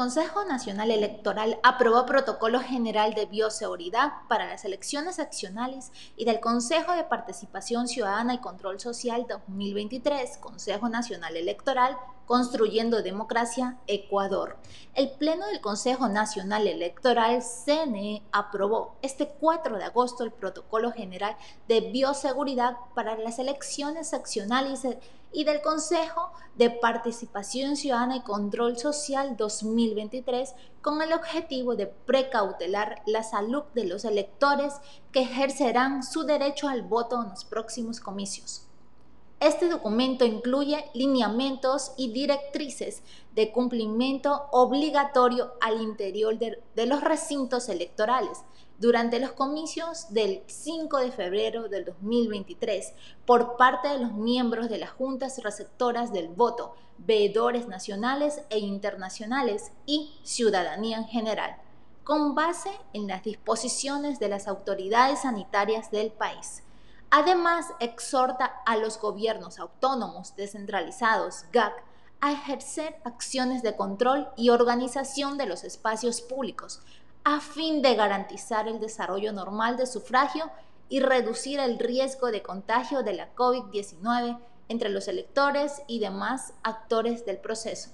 Consejo Nacional Electoral aprobó Protocolo General de Bioseguridad para las elecciones accionales y del Consejo de Participación Ciudadana y Control Social 2023, Consejo Nacional Electoral, Construyendo Democracia, Ecuador. El Pleno del Consejo Nacional Electoral, CNE, aprobó este 4 de agosto el Protocolo General de Bioseguridad para las elecciones accionales y del Consejo de Participación Ciudadana y Control Social 2023 con el objetivo de precautelar la salud de los electores que ejercerán su derecho al voto en los próximos comicios. Este documento incluye lineamientos y directrices de cumplimiento obligatorio al interior de, de los recintos electorales, durante los comicios del 5 de febrero del 2023 por parte de los miembros de las juntas receptoras del voto, veedores nacionales e internacionales y ciudadanía en general, con base en las disposiciones de las autoridades sanitarias del país. Además, exhorta a los gobiernos autónomos descentralizados, GAC, a ejercer acciones de control y organización de los espacios públicos, a fin de garantizar el desarrollo normal de sufragio y reducir el riesgo de contagio de la COVID-19 entre los electores y demás actores del proceso.